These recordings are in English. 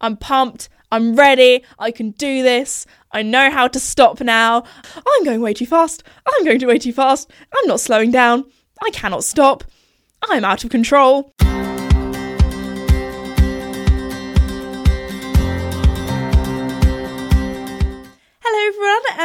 I'm pumped. I'm ready. I can do this. I know how to stop now. I'm going way too fast. I'm going way too fast. I'm not slowing down. I cannot stop. I'm out of control.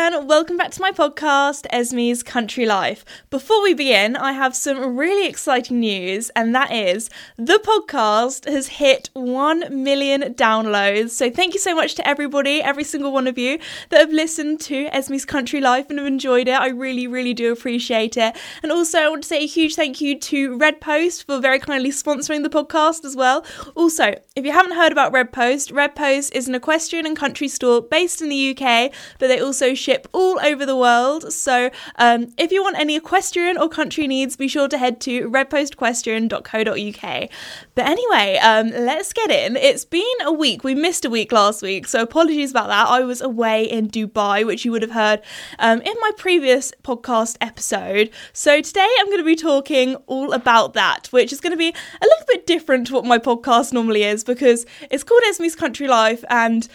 And welcome back to my podcast, Esme's Country Life. Before we begin, I have some really exciting news, and that is the podcast has hit 1 million downloads. So, thank you so much to everybody, every single one of you that have listened to Esme's Country Life and have enjoyed it. I really, really do appreciate it. And also, I want to say a huge thank you to Red Post for very kindly sponsoring the podcast as well. Also, if you haven't heard about Red Post, Red Post is an equestrian and country store based in the UK but they also ship all over the world. So um, if you want any equestrian or country needs, be sure to head to redpostequestrian.co.uk. But anyway, um, let's get in. It's been a week. We missed a week last week, so apologies about that. I was away in Dubai, which you would have heard um, in my previous podcast episode. So today I'm going to be talking all about that, which is going to be a little bit different to what my podcast normally is because it's called Esme's Country Life and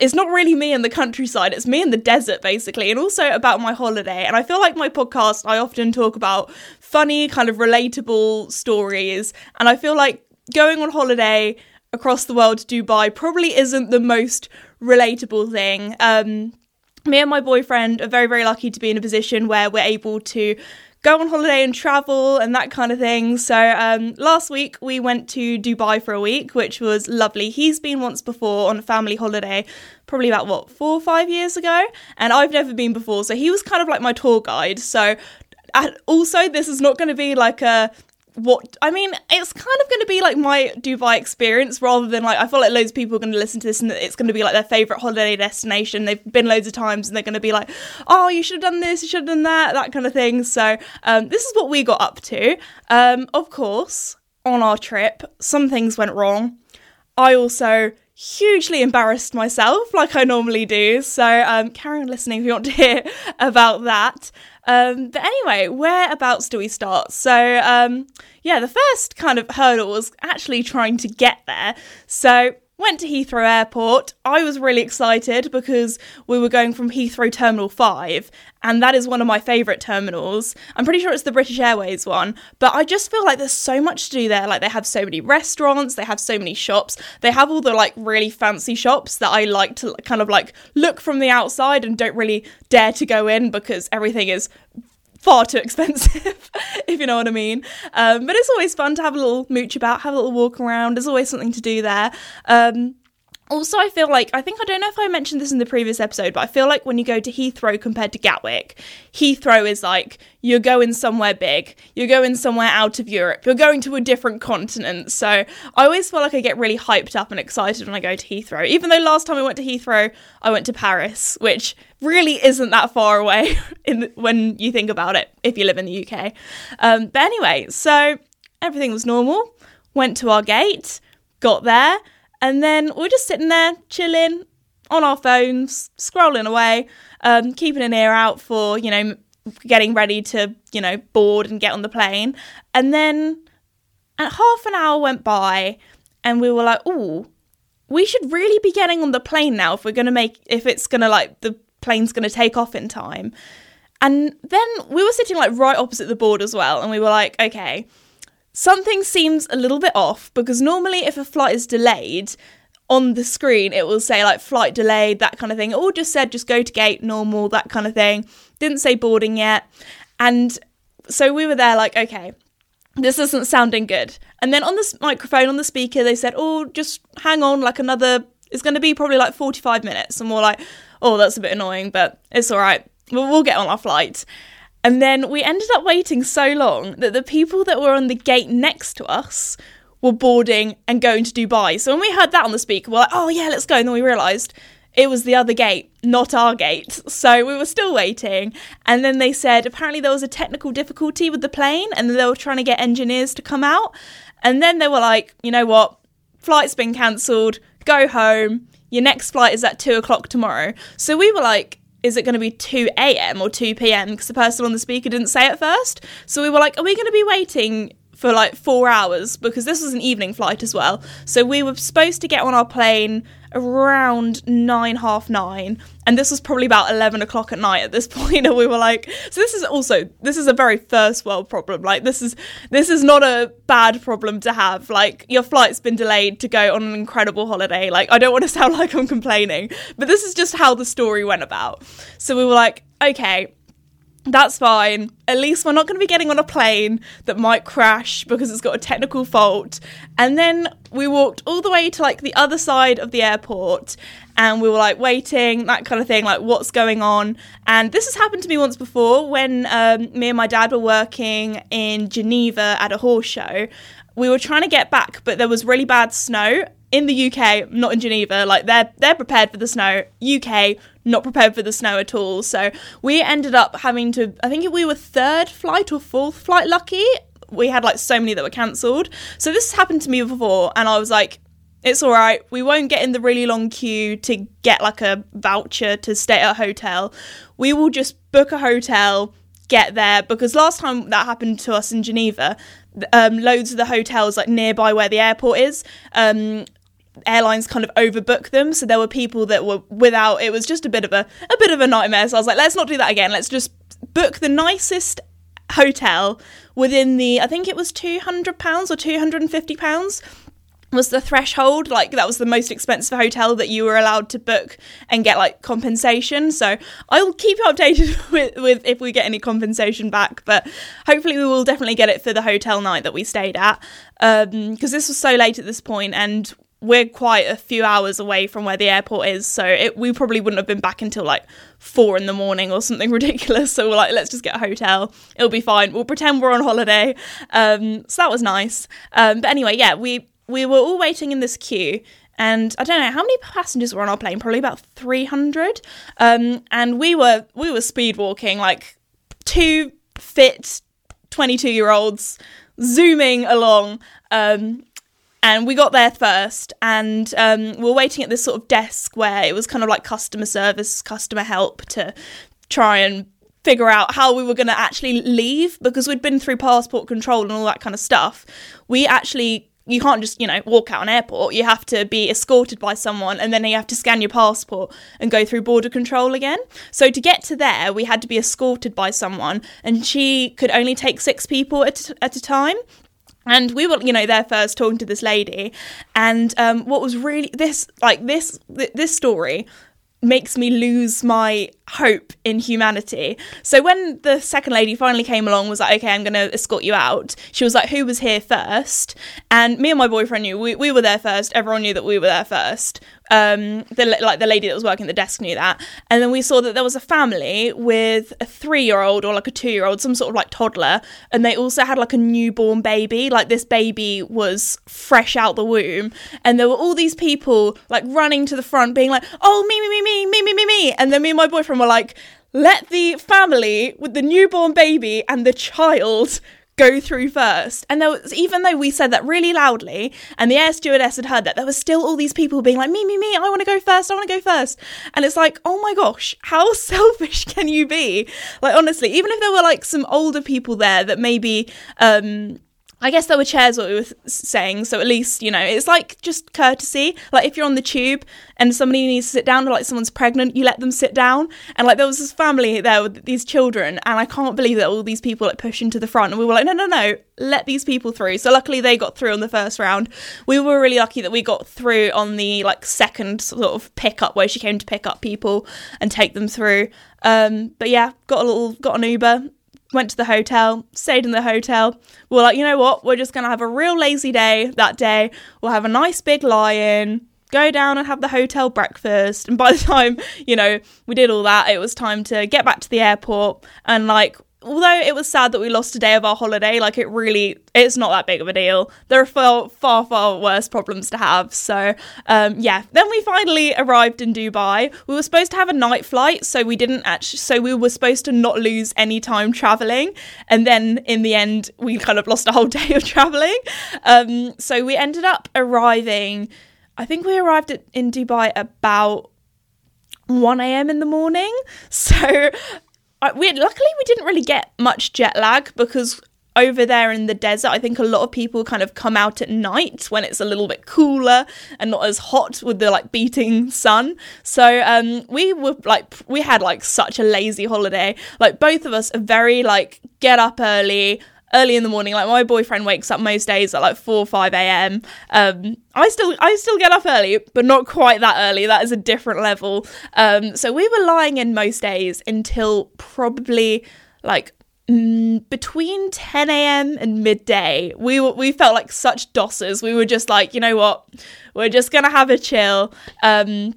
it's not really me in the countryside, it's me in the desert, basically, and also about my holiday. And I feel like my podcast, I often talk about funny, kind of relatable stories. And I feel like going on holiday across the world to Dubai probably isn't the most relatable thing. Um, me and my boyfriend are very, very lucky to be in a position where we're able to go on holiday and travel and that kind of thing. So um, last week we went to Dubai for a week, which was lovely. He's been once before on a family holiday, probably about what four or five years ago, and I've never been before. So he was kind of like my tour guide. So also this is not going to be like a what I mean, it's kind of going to be like my Dubai experience rather than like I feel like loads of people are going to listen to this and it's going to be like their favorite holiday destination. They've been loads of times and they're going to be like, "Oh, you should have done this, you should have done that," that kind of thing. So, um, this is what we got up to. Um, of course, on our trip, some things went wrong. I also hugely embarrassed myself, like I normally do. So, um, carry on listening if you want to hear about that. Um, but anyway, whereabouts do we start? So, um, yeah, the first kind of hurdle was actually trying to get there. So, Went to Heathrow Airport. I was really excited because we were going from Heathrow Terminal 5, and that is one of my favourite terminals. I'm pretty sure it's the British Airways one, but I just feel like there's so much to do there. Like, they have so many restaurants, they have so many shops, they have all the like really fancy shops that I like to kind of like look from the outside and don't really dare to go in because everything is far too expensive, if you know what I mean. Um, but it's always fun to have a little mooch about, have a little walk around. There's always something to do there. Um, also, I feel like, I think, I don't know if I mentioned this in the previous episode, but I feel like when you go to Heathrow compared to Gatwick, Heathrow is like you're going somewhere big, you're going somewhere out of Europe, you're going to a different continent. So I always feel like I get really hyped up and excited when I go to Heathrow. Even though last time I went to Heathrow, I went to Paris, which really isn't that far away in when you think about it if you live in the UK. Um, but anyway, so everything was normal. Went to our gate, got there and then we're just sitting there chilling on our phones, scrolling away, um, keeping an ear out for, you know, getting ready to, you know, board and get on the plane. And then half an hour went by and we were like, oh, we should really be getting on the plane now if we're going to make, if it's going to like, the plane's going to take off in time. And then we were sitting like right opposite the board as well. And we were like, okay, something seems a little bit off because normally if a flight is delayed on the screen it will say like flight delayed that kind of thing. It all just said just go to gate normal that kind of thing. Didn't say boarding yet. And so we were there like okay this isn't sounding good. And then on the microphone on the speaker they said oh just hang on like another it's going to be probably like 45 minutes. And we're like oh that's a bit annoying but it's all right. We'll, we'll get on our flight and then we ended up waiting so long that the people that were on the gate next to us were boarding and going to Dubai. So when we heard that on the speaker, we're like, oh yeah, let's go. And then we realised it was the other gate, not our gate. So we were still waiting. And then they said apparently there was a technical difficulty with the plane and they were trying to get engineers to come out. And then they were like, you know what? Flight's been cancelled. Go home. Your next flight is at two o'clock tomorrow. So we were like, is it going to be 2 a.m. or 2 p.m. because the person on the speaker didn't say it first. So we were like, are we going to be waiting for like four hours because this was an evening flight as well. So we were supposed to get on our plane around nine, half nine, and this was probably about 11 o'clock at night at this point and we were like so this is also this is a very first world problem. Like this is this is not a bad problem to have. Like your flight's been delayed to go on an incredible holiday. Like i don't want to sound like i'm complaining but this is just how the story went about. So we were like okay that's fine. At least we're not going to be getting on a plane that might crash because it's got a technical fault. And then we walked all the way to like the other side of the airport and we were like waiting, that kind of thing, like what's going on. And this has happened to me once before when um, me and my dad were working in Geneva at a horse show. We were trying to get back, but there was really bad snow in the UK, not in Geneva, like they're they're prepared for the snow. UK not prepared for the snow at all. So we ended up having to I think we were third flight or fourth flight lucky. We had like so many that were cancelled. So this happened to me before and I was like it's all right. We won't get in the really long queue to get like a voucher to stay at a hotel. We will just book a hotel, get there because last time that happened to us in Geneva, um, loads of the hotels like nearby where the airport is um, airlines kind of overbook them. So there were people that were without it was just a bit of a a bit of a nightmare. So i was like let's not do that again. Let's just book the nicest hotel within the i think it was 200 pounds or 250 pounds was the threshold. Like that was the most expensive hotel that you were allowed to book and get like compensation. So i'll keep you updated with, with if we get any compensation back but hopefully we will definitely get it for the hotel night that we stayed at because um, this was so late at this point and we're quite a few hours away from where the airport is, so it, we probably wouldn't have been back until like four in the morning or something ridiculous. So we're like, let's just get a hotel. It'll be fine. We'll pretend we're on holiday. Um, so that was nice. Um, but anyway, yeah, we we were all waiting in this queue. And I don't know how many passengers were on our plane. Probably about three hundred. Um, and we were we were speed walking like two fit twenty two year olds zooming along. Um, and we got there first and um, we were waiting at this sort of desk where it was kind of like customer service customer help to try and figure out how we were going to actually leave because we'd been through passport control and all that kind of stuff. We actually you can't just you know walk out an airport. You have to be escorted by someone and then you have to scan your passport and go through border control again. So to get to there we had to be escorted by someone and she could only take six people at, at a time and we were you know there first talking to this lady and um, what was really this like this th- this story makes me lose my hope in humanity. So when the second lady finally came along, was like, okay, I'm going to escort you out. She was like, who was here first? And me and my boyfriend knew we, we were there first. Everyone knew that we were there first um, the like the lady that was working at the desk knew that, and then we saw that there was a family with a three year old or like a two year old, some sort of like toddler, and they also had like a newborn baby. Like this baby was fresh out the womb, and there were all these people like running to the front, being like, "Oh me me me me me me me me," and then me and my boyfriend were like. Let the family with the newborn baby and the child go through first. And there was, even though we said that really loudly and the air stewardess had heard that, there was still all these people being like, me, me, me, I want to go first, I want to go first. And it's like, oh my gosh, how selfish can you be? Like, honestly, even if there were like some older people there that maybe, um, I guess there were chairs, what we were saying. So at least, you know, it's like just courtesy. Like if you're on the tube and somebody needs to sit down, or like someone's pregnant, you let them sit down. And like there was this family there with these children, and I can't believe that all these people like push into the front. And we were like, no, no, no, let these people through. So luckily they got through on the first round. We were really lucky that we got through on the like second sort of pickup where she came to pick up people and take them through. Um, but yeah, got a little, got an Uber went to the hotel, stayed in the hotel. We are like, you know what? We're just going to have a real lazy day that day. We'll have a nice big lie in, go down and have the hotel breakfast. And by the time, you know, we did all that, it was time to get back to the airport and like although it was sad that we lost a day of our holiday, like it really, it's not that big of a deal. There are far, far, far worse problems to have. So, um, yeah. Then we finally arrived in Dubai. We were supposed to have a night flight, so we didn't actually, so we were supposed to not lose any time traveling. And then in the end, we kind of lost a whole day of traveling. Um, so we ended up arriving, I think we arrived at, in Dubai about 1 a.m. in the morning. So we luckily we didn't really get much jet lag because over there in the desert, I think a lot of people kind of come out at night when it's a little bit cooler and not as hot with the like beating sun. So um, we were like, we had like such a lazy holiday. Like both of us are very like get up early, early in the morning. Like my boyfriend wakes up most days at like four or five a.m. Um, I still I still get up early, but not quite that early. That is a different level. Um, so we were lying in most days until probably like mm, between 10 a.m. and midday. We were, we felt like such dossers. We were just like, you know what, we're just gonna have a chill. Um,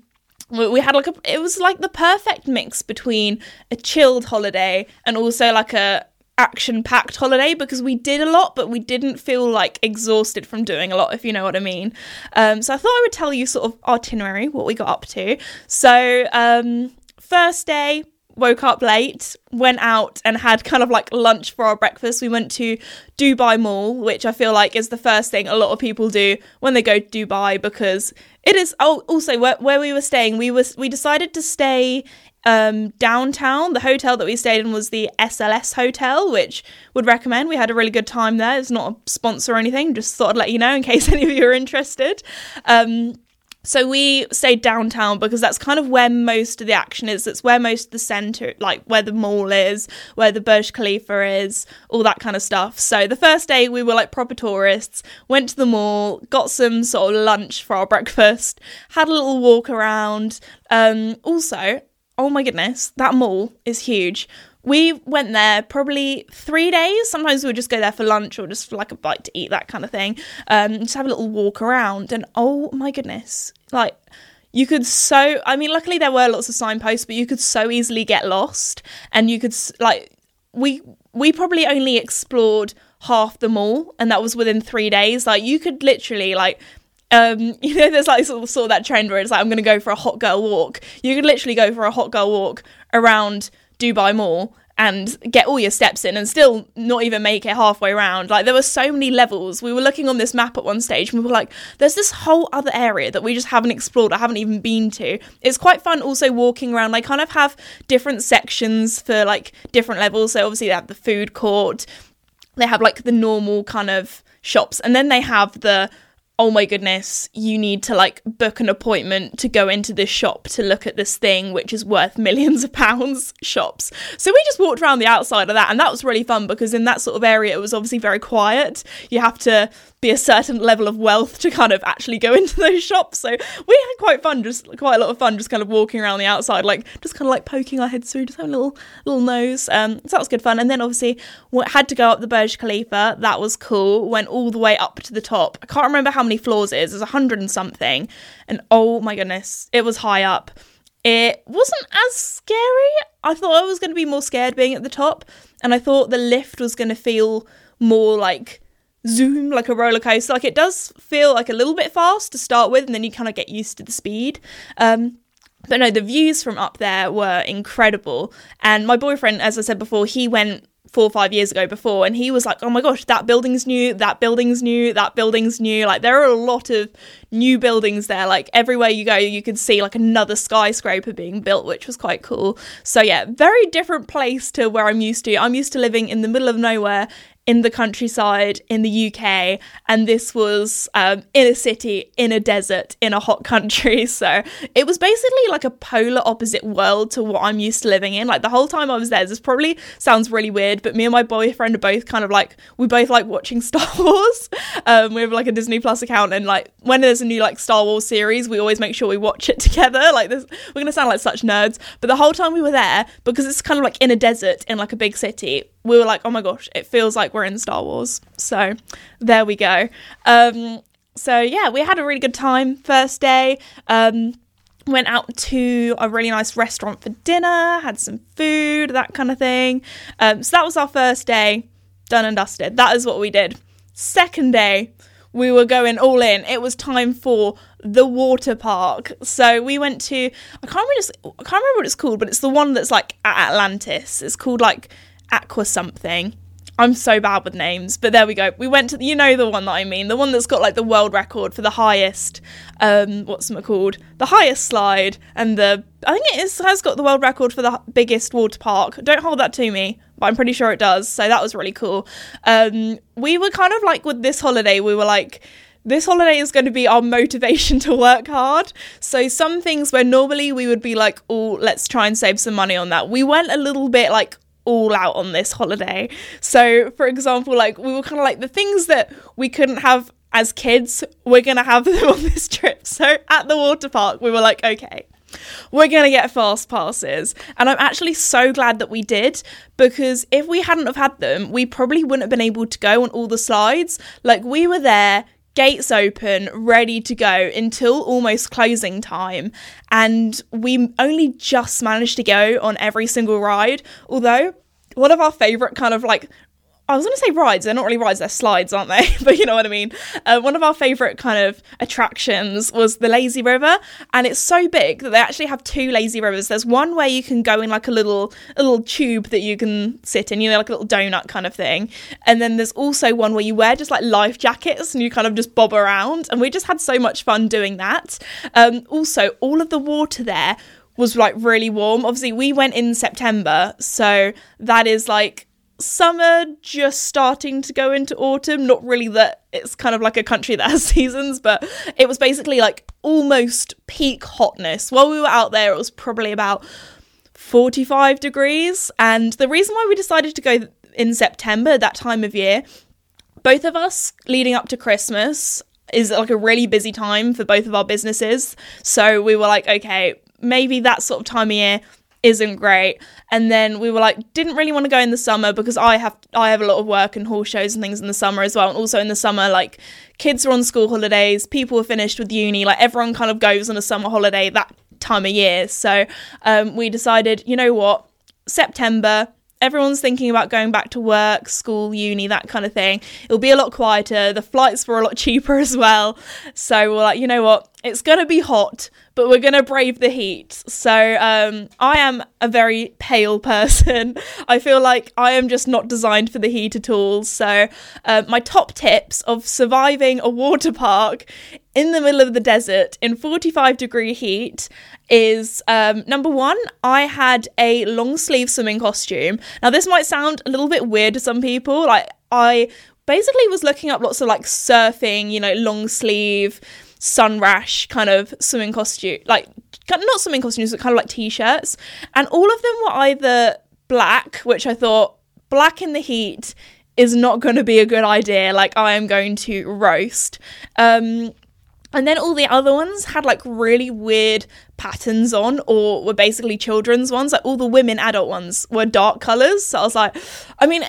we had like a it was like the perfect mix between a chilled holiday and also like a action packed holiday because we did a lot, but we didn't feel like exhausted from doing a lot, if you know what I mean. Um, so I thought I would tell you sort of itinerary, what we got up to. So, um, first day, woke up late, went out and had kind of like lunch for our breakfast. We went to Dubai Mall, which I feel like is the first thing a lot of people do when they go to Dubai because it is. Oh, also where, where we were staying, we was we decided to stay um, downtown. The hotel that we stayed in was the SLS Hotel, which would recommend. We had a really good time there. It's not a sponsor or anything, just thought I'd let you know in case any of you are interested. Um, so we stayed downtown because that's kind of where most of the action is. It's where most of the center, like where the mall is, where the Burj Khalifa is, all that kind of stuff. So the first day we were like proper tourists, went to the mall, got some sort of lunch for our breakfast, had a little walk around. Um, also, oh my goodness, that mall is huge. We went there probably three days. Sometimes we would just go there for lunch or just for like a bite to eat, that kind of thing. Um, just have a little walk around, and oh my goodness, like you could so. I mean, luckily there were lots of signposts, but you could so easily get lost, and you could like we we probably only explored half the mall, and that was within three days. Like you could literally like um, you know, there's like sort of, of that trend where it's like, I'm going to go for a hot girl walk. You could literally go for a hot girl walk around Dubai Mall and get all your steps in and still not even make it halfway around. Like there were so many levels. We were looking on this map at one stage and we were like, there's this whole other area that we just haven't explored, I haven't even been to. It's quite fun also walking around. They kind of have different sections for like different levels. So obviously they have the food court, they have like the normal kind of shops, and then they have the oh my goodness, you need to like book an appointment to go into this shop to look at this thing, which is worth millions of pounds shops. So we just walked around the outside of that, and that was really fun because in that sort of area, it was obviously very quiet. You have to be a certain level of wealth to kind of actually go into those shops. So we had quite fun, just quite a lot of fun, just kind of walking around the outside, like just kind of like poking our heads through, just having a little little nose. Um, so that was good fun. And then obviously we had to go up the Burj Khalifa. That was cool. Went all the way up to the top. I can't remember how many floors it is. There's a hundred and something. And oh my goodness, it was high up. It wasn't as scary. I thought I was going to be more scared being at the top, and I thought the lift was going to feel more like zoom like a roller coaster. Like it does feel like a little bit fast to start with, and then you kind of get used to the speed. Um, but no, the views from up there were incredible. And my boyfriend, as I said before, he went four or five years ago before and he was like oh my gosh that building's new that building's new that building's new. Like there are a lot of new buildings there. Like everywhere you go you could see like another skyscraper being built which was quite cool. So yeah very different place to where i'm used to. I'm used to living in the middle of nowhere in the countryside in the UK, and this was um, in a city, in a desert, in a hot country. So it was basically like a polar opposite world to what I'm used to living in. Like the whole time I was there, this probably sounds really weird, but me and my boyfriend are both kind of like, we both like watching Star Wars. Um, we have like a Disney Plus account, and like when there's a new like Star Wars series, we always make sure we watch it together. Like this, we're gonna sound like such nerds, but the whole time we were there, because it's kind of like in a desert in like a big city, we were like, oh my gosh, it feels like we're in Star Wars. So there we go. Um, so yeah, we had a really good time first day. Um, went out to a really nice restaurant for dinner, had some food, that kind of thing. Um, so that was our first day, done and dusted. That is what we did. Second day, we were going all in. It was time for the water park. So we went to I can't remember I can't remember what it's called, but it's the one that's like at Atlantis. It's called like Aqua something. I'm so bad with names, but there we go. We went to you know the one that I mean, the one that's got like the world record for the highest um what's it called? The highest slide and the I think it is, has got the world record for the biggest water park. Don't hold that to me, but I'm pretty sure it does. So that was really cool. Um we were kind of like with this holiday, we were like this holiday is going to be our motivation to work hard. So, some things where normally we would be like, oh, let's try and save some money on that. We went a little bit like all out on this holiday. So, for example, like we were kind of like the things that we couldn't have as kids, we're going to have them on this trip. So, at the water park, we were like, okay, we're going to get fast passes. And I'm actually so glad that we did because if we hadn't have had them, we probably wouldn't have been able to go on all the slides. Like we were there gates open, ready to go until almost closing time. And we only just managed to go on every single ride. Although, one of our favourite kind of like I was going to say rides. They're not really rides, they're slides, aren't they? but you know what I mean. Uh, one of our favourite kind of attractions was the lazy river, and it's so big that they actually have two lazy rivers. There's one where you can go in like a little a little tube that you can sit in, you know, like a little donut kind of thing. And then there's also one where you wear just like life jackets and you kind of just bob around. And we just had so much fun doing that. Um, also, all of the water there was like really warm. Obviously, we went in September, so that is like summer just starting to go into autumn. Not really that it's kind of like a country that has seasons, but it was basically like almost peak hotness. While we were out there, it was probably about 45 degrees. And the reason why we decided to go in September, that time of year, both of us leading up to Christmas is like a really busy time for both of our businesses. So we were like, okay, maybe that sort of time of year isn't great. And then we were like, didn't really want to go in the summer because I have I have a lot of work and horse shows and things in the summer as well. And also in the summer, like kids are on school holidays, people are finished with uni, like everyone kind of goes on a summer holiday that time of year. So um, we decided, you know what, September. Everyone's thinking about going back to work, school, uni, that kind of thing. It'll be a lot quieter. The flights were a lot cheaper as well. So we're like, you know what? It's going to be hot but we're going to brave the heat. So um, I am a very pale person. I feel like I am just not designed for the heat at all. So uh, my top tips of surviving a water park in the middle of the desert in 45 degree heat is um, number one, I had a long sleeve swimming costume. Now, this might sound a little bit weird to some people. Like, I basically was looking up lots of like surfing, you know, long sleeve sun rash kind of swimming costume, like not swimming costumes, but kind of like t-shirts, and all of them were either black, which I thought black in the heat is not going to be a good idea. Like I am going to roast. Um, and then all the other ones had like really weird patterns on, or were basically children's ones. Like all the women adult ones were dark colors. So I was like, I mean,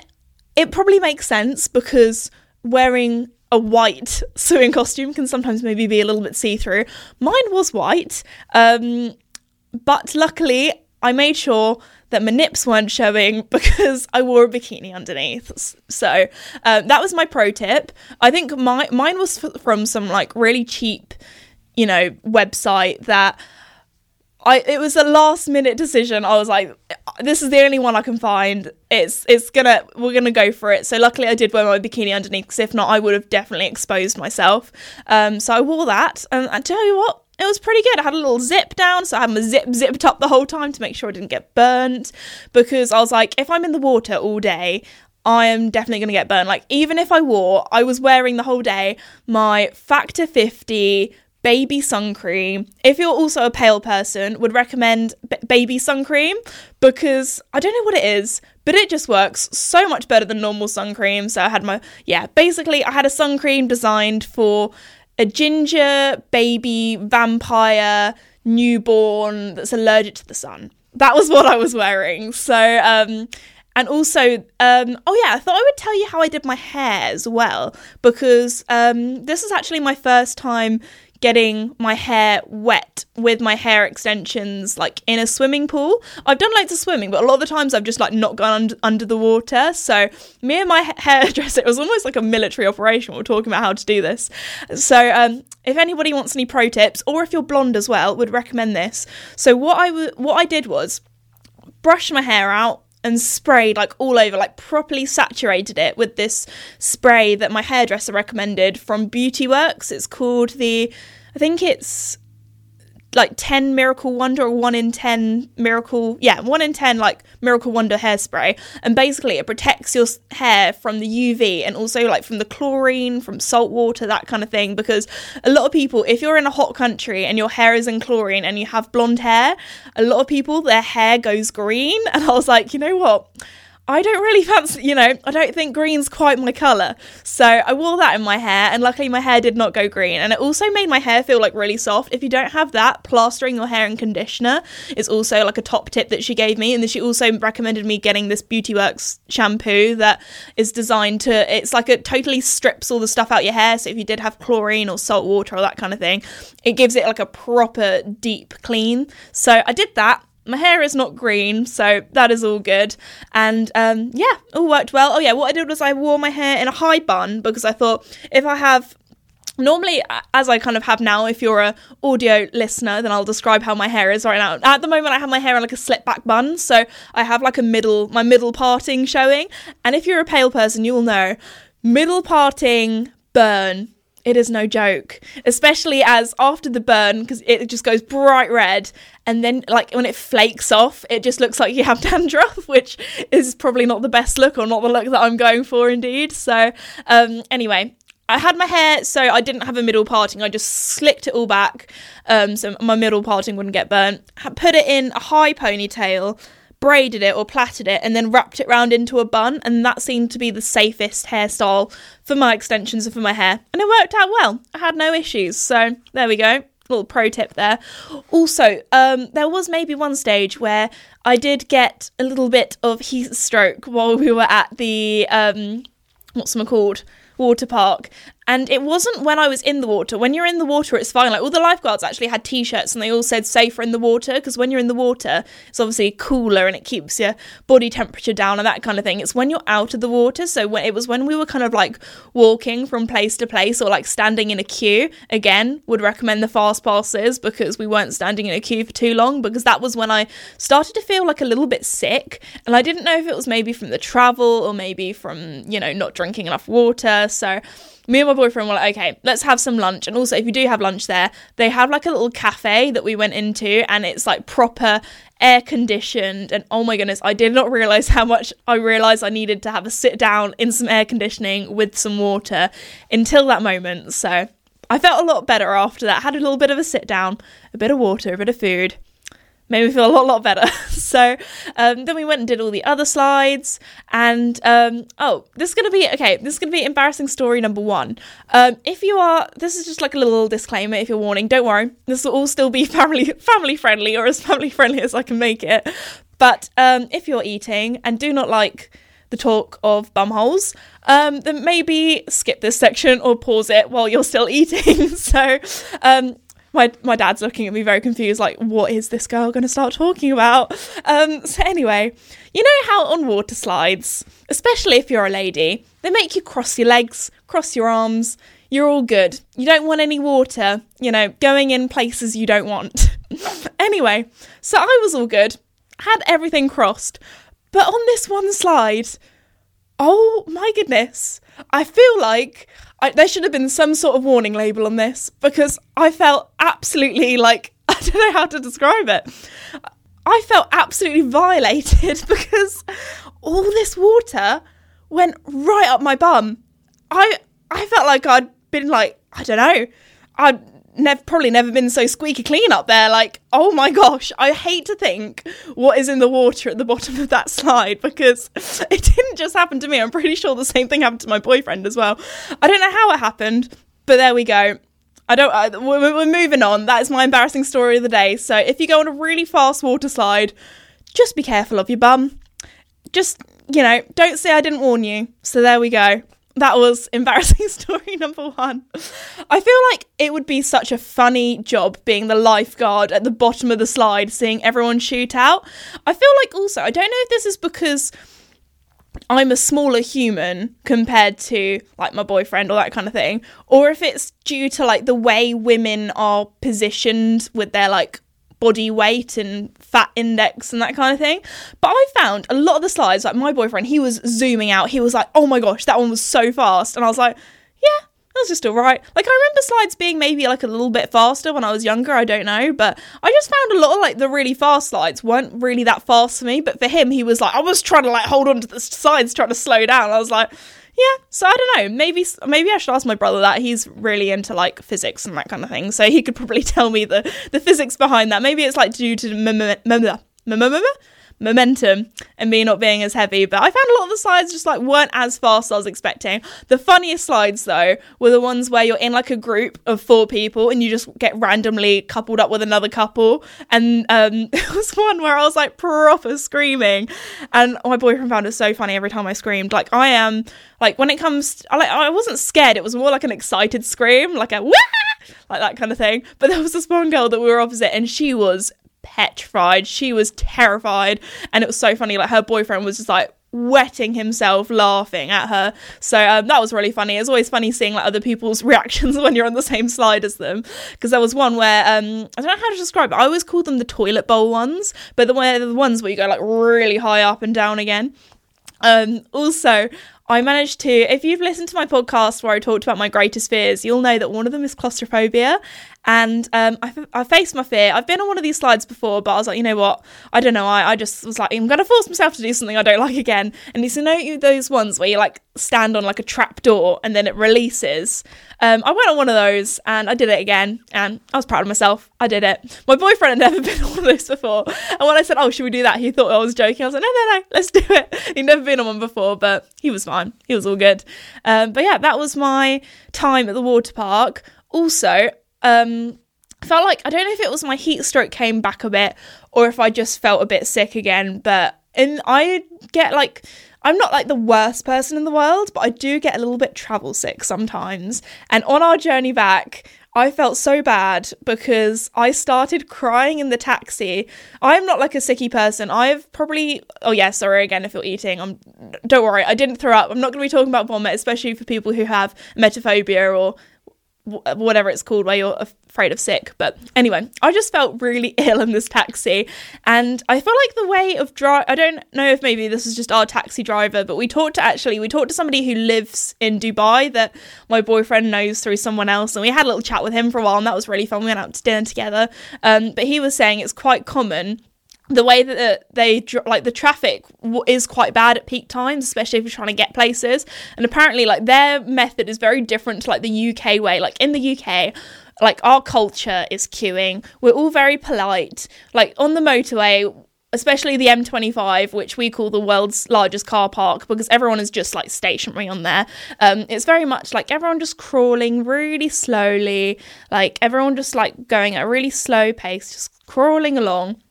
it probably makes sense because wearing a white sewing costume can sometimes maybe be a little bit see through. Mine was white, um, but luckily I made sure that my nips weren't showing because I wore a bikini underneath. So um, that was my pro tip. I think my mine was f- from some like really cheap, you know, website that I it was a last minute decision. I was like, this is the only one I can find. It's it's gonna we're gonna go for it. So luckily I did wear my bikini underneath because if not I would have definitely exposed myself. Um, so I wore that, and I tell you what, it was pretty good. I had a little zip down, so I had my zip zipped up the whole time to make sure I didn't get burnt. Because I was like, if I'm in the water all day, I am definitely going to get burned. Like, even if I wore, I was wearing the whole day my Factor 50 baby sun cream. If you're also a pale person, would recommend b- baby sun cream because I don't know what it is, but it just works so much better than normal sun cream. So I had my yeah, basically I had a sun cream designed for a ginger baby vampire newborn that's allergic to the sun. That was what I was wearing. So um and also, um, oh yeah, I thought I would tell you how I did my hair as well because um, this is actually my first time getting my hair wet with my hair extensions like in a swimming pool. I've done loads of swimming, but a lot of the times I've just like not gone under, under the water. So me and my hairdresser, it was almost like a military operation. We are talking about how to do this. So um, if anybody wants any pro tips, or if you're blonde as well, would recommend this. So what I w- what I did was brush my hair out and sprayed like all over, like properly saturated it with this spray that my hairdresser recommended from Beauty Works. It's called the, I think it's like 10 miracle wonder or 1 in 10 miracle yeah 1 in 10 like miracle wonder hairspray. And basically it protects your hair from the uv and also like from the chlorine from salt water that kind of thing. Because a lot of people if you're in a hot country and your hair is in chlorine and you have blonde hair a lot of people their hair goes green. And i was like you know what I don't really fancy, you know, I don't think green's quite my colour. So I wore that in my hair, and luckily my hair did not go green. And it also made my hair feel like really soft. If you don't have that, plastering your hair in conditioner is also like a top tip that she gave me. And then she also recommended me getting this Beauty Works shampoo that is designed to, it's like it totally strips all the stuff out your hair. So if you did have chlorine or salt water or that kind of thing, it gives it like a proper deep clean. So I did that my hair is not green, so that is all good. And um, yeah, all worked well. Oh yeah, what I did was I wore my hair in a high bun because I thought if I have normally as i kind of have now if you're a audio listener then i'll describe how my hair is right now at the moment i have my hair in like a slip back bun so i have like a middle my middle parting showing and if you're a pale person you'll know middle parting burn it is no joke, especially as after the burn, because it just goes bright red, and then like when it flakes off, it just looks like you have dandruff, which is probably not the best look or not the look that I'm going for, indeed. So, um, anyway, I had my hair, so I didn't have a middle parting. I just slicked it all back, um, so my middle parting wouldn't get burnt. Put it in a high ponytail braided it or plaited it and then wrapped it round into a bun and that seemed to be the safest hairstyle for my extensions and for my hair. And it worked out well. I had no issues. So there we go. Little pro tip there. Also um, there was maybe one stage where i did get a little bit of heat stroke while we were at the um, what's it called? Water park and it wasn't when I was in the water. When you're in the water, it's fine. Like all the lifeguards actually had t-shirts and they all said safer in the water because when you're in the water, it's obviously cooler and it keeps your body temperature down and that kind of thing. It's when you're out of the water. So when it was when we were kind of like walking from place to place or like standing in a queue, again, would recommend the fast passes because we weren't standing in a queue for too long because that was when I started to feel like a little bit sick and I didn't know if it was maybe from the travel or maybe from, you know, not drinking enough water. So me and my boyfriend were like, okay, let's have some lunch. And also, if you do have lunch there, they have like a little cafe that we went into, and it's like proper air conditioned. And oh my goodness, I did not realize how much I realized I needed to have a sit down in some air conditioning with some water until that moment. So I felt a lot better after that. Had a little bit of a sit down, a bit of water, a bit of food made me feel a lot, lot better. so um, then we went and did all the other slides. And um, oh, this is going to be okay. This is going to be embarrassing story number one. Um, if you are, this is just like a little disclaimer. If you're warning, don't worry. This will all still be family family friendly or as family friendly as I can make it. But um, if you're eating and do not like the talk of bumholes, um, then maybe skip this section or pause it while you're still eating. so, um, my my dad's looking at me very confused, like, what is this girl going to start talking about? Um, so anyway, you know how on water slides, especially if you're a lady, they make you cross your legs, cross your arms. You're all good. You don't want any water, you know, going in places you don't want. anyway, so I was all good, had everything crossed, but on this one slide, oh my goodness, I feel like I, there should have been some sort of warning label on this because I felt absolutely like I don't know how to describe it. I felt absolutely violated because all this water went right up my bum. I I felt like I'd been like I don't know. I'd probably never been so squeaky clean up there. Like, oh my gosh, I hate to think what is in the water at the bottom of that slide because it didn't just happen to me. I'm pretty sure the same thing happened to my boyfriend as well. I don't know how it happened, but there we go. I don't. I, we're, we're moving on. That is my embarrassing story of the day. So if you go on a really fast water slide, just be careful of your bum. Just you know, don't say I didn't warn you. So there we go that was embarrassing story number one. I feel like it would be such a funny job being the lifeguard at the bottom of the slide, seeing everyone shoot out. I feel like also, I don't know if this is because I'm a smaller human compared to like my boyfriend or that kind of thing, or if it's due to like the way women are positioned with their like body weight and fat index and that kind of thing. But I found a lot of the slides, like my boyfriend, he was zooming out. He was like, oh my gosh, that one was so fast. And I was like, yeah, that was just alright. Like I remember slides being maybe like a little bit faster when I was younger, I don't know, but I just found a lot of like the really fast slides weren't really that fast for me. But for him, he was like, I was trying to like hold on to the sides, trying to slow down. I was like, yeah, so I don't know. Maybe maybe I should ask my brother that. He's really into like physics and that kind of thing, so he could probably tell me the the physics behind that. Maybe it's like due to momentum and me not being as heavy. But I found a lot of the slides just like weren't as fast as I was expecting. The funniest slides though were the ones where you're in like a group of four people and you just get randomly coupled up with another couple. And um, there was one where I was like proper screaming, and my boyfriend found it so funny every time I screamed. Like I am like when it comes, to, I like I wasn't scared. It was more like an excited scream, like a Wah! like that kind of thing. But there was this one girl that we were opposite, and she was petrified. She was terrified. And it was so funny. Like her boyfriend was just like wetting himself laughing at her. So um, that was really funny. It's always funny seeing like other people's reactions when you're on the same slide as them. Because there was one where um, I don't know how to describe it. I always call them the toilet bowl ones, but the, the ones where you go like really high up and down again. Um, also, I managed to, if you've listened to my podcast where I talked about my greatest fears, you'll know that one of them is claustrophobia. And um, I, I faced my fear. I've been on one of these slides before, but I was like, you know what? I don't know. I, I just was like, I'm going to force myself to do something I don't like again. And it's you know those ones where you like stand on like a trap door and then it releases. Um, I went on one of those and I did it again, and I was proud of myself. I did it. My boyfriend had never been on one of those before, and when I said, "Oh, should we do that?" he thought I was joking. I was like, "No, no, no, let's do it." He'd never been on one before, but he was fine. He was all good. Um, but yeah, that was my time at the water park. Also, um, felt like I don't know if it was my heat stroke came back a bit or if I just felt a bit sick again, but and I get like I'm not like the worst person in the world, but I do get a little bit travel sick sometimes. And on our journey back, I felt so bad because I started crying in the taxi. I'm not like a sicky person. I've probably oh yeah, sorry again if you're eating. I'm don't worry, I didn't throw up. I'm not going to be talking about vomit, especially for people who have emetophobia or whatever it's called where you're afraid of sick but anyway i just felt really ill in this taxi and i felt like the way of drive i don't know if maybe this is just our taxi driver but we talked to actually we talked to somebody who lives in dubai that my boyfriend knows through someone else and we had a little chat with him for a while and that was really fun we went out to dinner together um, but he was saying it's quite common the way that they like the traffic is quite bad at peak times especially if you're trying to get places. And apparently like their method is very different to like the UK way. Like in the UK like our culture is queuing. We're all very polite. Like on the motorway especially the M25, which we call the world's largest car park because everyone is just like stationary on there. Um, it's very much like everyone just crawling really slowly, like everyone just like going at a really slow pace, just crawling along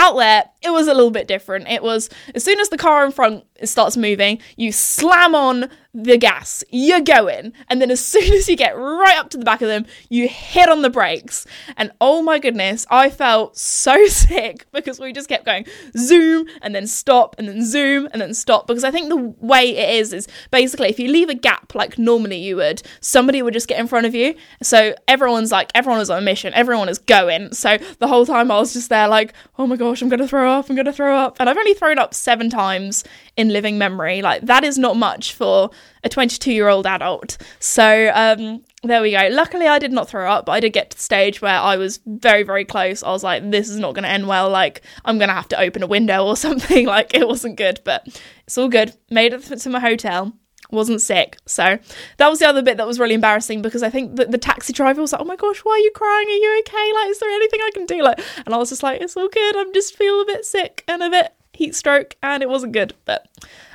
out there, it was a little bit different. It was as soon as the car in front starts moving, you slam on the gas, you're going. And then as soon as you get right up to the back of them, you hit on the brakes. And oh my goodness, I felt so sick because we just kept going zoom and then stop and then zoom and then stop. Because I think the way it is is basically if you leave a gap like normally you would, somebody would just get in front of you. So everyone's like, everyone is on a mission, everyone is going. So the whole time I was just there like, oh my gosh, I'm going to throw up, I'm going to throw up. And I've only thrown up seven times in living memory. Like that is not much for a 22 year old adult. So um, there we go. Luckily, I did not throw up, but I did get to the stage where I was very, very close. I was like, this is not going to end well. Like, I'm going to have to open a window or something. Like, it wasn't good, but it's all good. Made it to my hotel. Wasn't sick. So that was the other bit that was really embarrassing because I think that the taxi driver was like, oh my gosh, why are you crying? Are you okay? Like, is there anything I can do? Like, and I was just like, it's all good. I'm just feel a bit sick and a bit heat stroke, and it wasn't good. But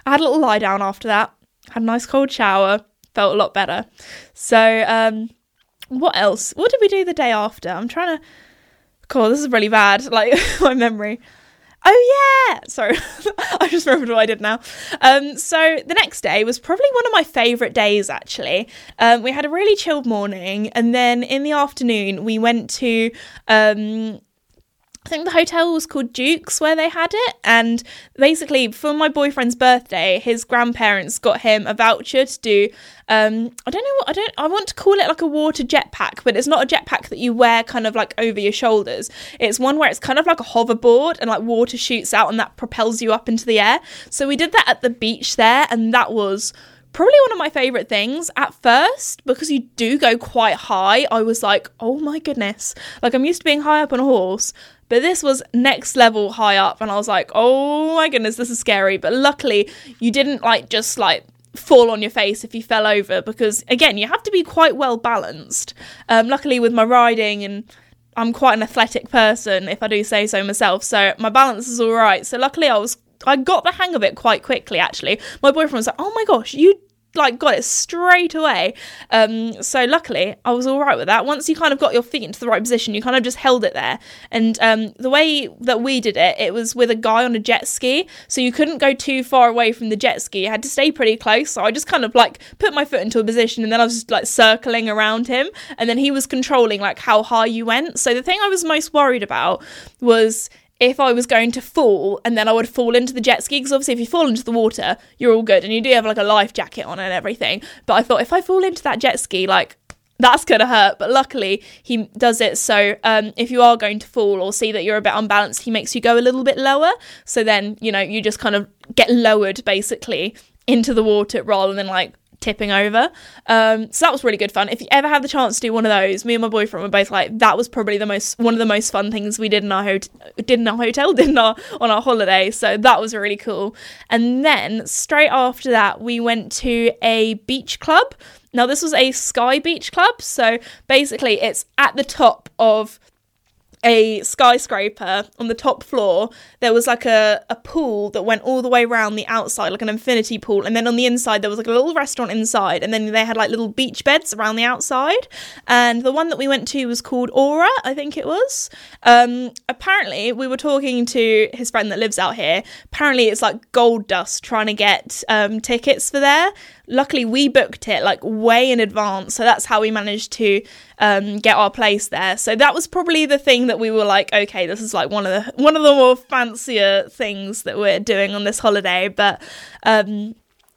I had a little lie down after that, had a nice cold shower, felt a lot better. So, um, what else? What did we do the day after? I'm trying to. God, this is really bad. Like my memory. Oh yeah, sorry, I just remembered what I did now. Um, so the next day was probably one of my favourite days. Actually, um, we had a really chilled morning, and then in the afternoon we went to um, I think the hotel was called Duke's where they had it. And basically, for my boyfriend's birthday, his grandparents got him a voucher to do. Um, I don't know what I don't. I want to call it like a water jetpack, but it's not a jetpack that you wear kind of like over your shoulders. It's one where it's kind of like a hoverboard and like water shoots out and that propels you up into the air. So we did that at the beach there, and that was probably one of my favorite things at first because you do go quite high. I was like, oh my goodness. Like, I'm used to being high up on a horse, but this was next level high up, and I was like, oh my goodness, this is scary. But luckily, you didn't like just like fall on your face if you fell over because again you have to be quite well balanced um, luckily with my riding and i'm quite an athletic person if i do say so myself so my balance is all right so luckily i was I got the hang of it quite quickly actually. My boyfriend was like, "Oh my gosh, you like got it straight away. Um, so luckily, I was all right with that. Once you kind of got your feet into the right position, you kind of just held it there. And um, the way that we did it, it was with a guy on a jet ski, so you couldn't go too far away from the jet ski. You had to stay pretty close. So I just kind of like put my foot into a position, and then I was just like circling around him, and then he was controlling like how high you went. So the thing I was most worried about was if I was going to fall and then I would fall into the jet ski because obviously if you fall into the water you're all good and you do have like a life jacket on and everything. But I thought if I fall into that jet ski like that's gonna hurt. But luckily he does it. So um, if you are going to fall or see that you're a bit unbalanced he makes you go a little bit lower. So then you know you just kind of get lowered basically into the water rather than like tipping over. Um, so that was really good fun. If you ever have the chance to do one of those, me and my boyfriend were both like, that was probably the most one of the most fun things we did in our hotel, did in our hotel, did in our on our holiday. So that was really cool. And then straight after that, we went to a beach club. Now this was a sky beach club, so basically it's at the top of a skyscraper on the top floor. There was like a, a pool that went all the way around the outside like an infinity pool. And then on the inside there was like a little restaurant inside. And then they had like little beach beds around the outside. And the one that we went to was called aura i think it was. Um, apparently we were talking to his friend that lives out here. Apparently it's like gold dust trying to get um, tickets for there luckily we booked it like way in advance so that's how we managed to um, get our place there so that was probably the thing that we were like okay this is like one of the one of the more fancier things that we're doing on this holiday but um,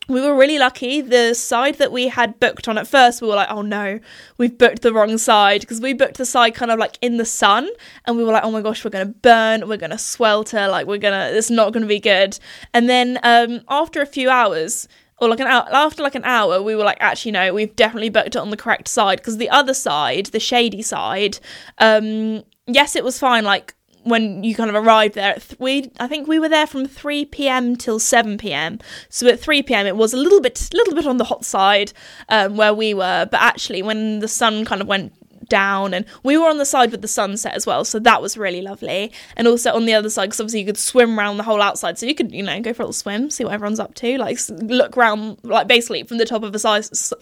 we were really lucky. The side that we had booked on at first, we were like, oh no, we've booked the wrong side because we booked the side kind of like in the sun and we were like, oh my gosh, we're going to burn, we're going to swelter, like we're going to, it's not going to be good. And then um, after a few hours, or like an hour after like an hour we were like actually no we've definitely booked it on the correct side because the other side the shady side um yes it was fine like when you kind of arrived there th- we i think we were there from 3 p.m till 7 p.m so at 3 p.m it was a little bit little bit on the hot side um, where we were but actually when the sun kind of went down and we were on the side with the sunset as well so that was really lovely and also on the other side because obviously you could swim around the whole outside so you could you know go for a little swim see what everyone's up to like look around like basically from the top of a size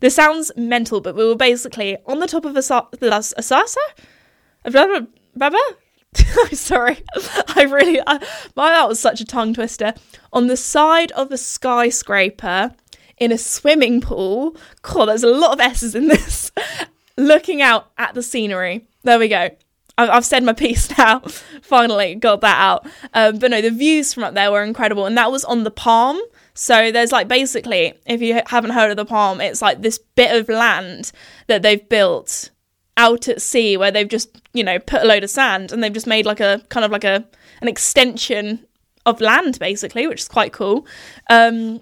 this sounds mental but we were basically on the top of a, a, a sasa? I'm sorry. I really, I, my, that was such a tongue twister. On the side of a skyscraper in a swimming pool. God, there's a lot of S's in this looking out at the scenery. There we go. I've said my piece now. Finally got that out. Um, but no, the views from up there were incredible, and that was on the Palm. So there's like basically, if you haven't heard of the Palm, it's like this bit of land that they've built out at sea where they've just you know put a load of sand and they've just made like a kind of like a an extension of land basically, which is quite cool. Um,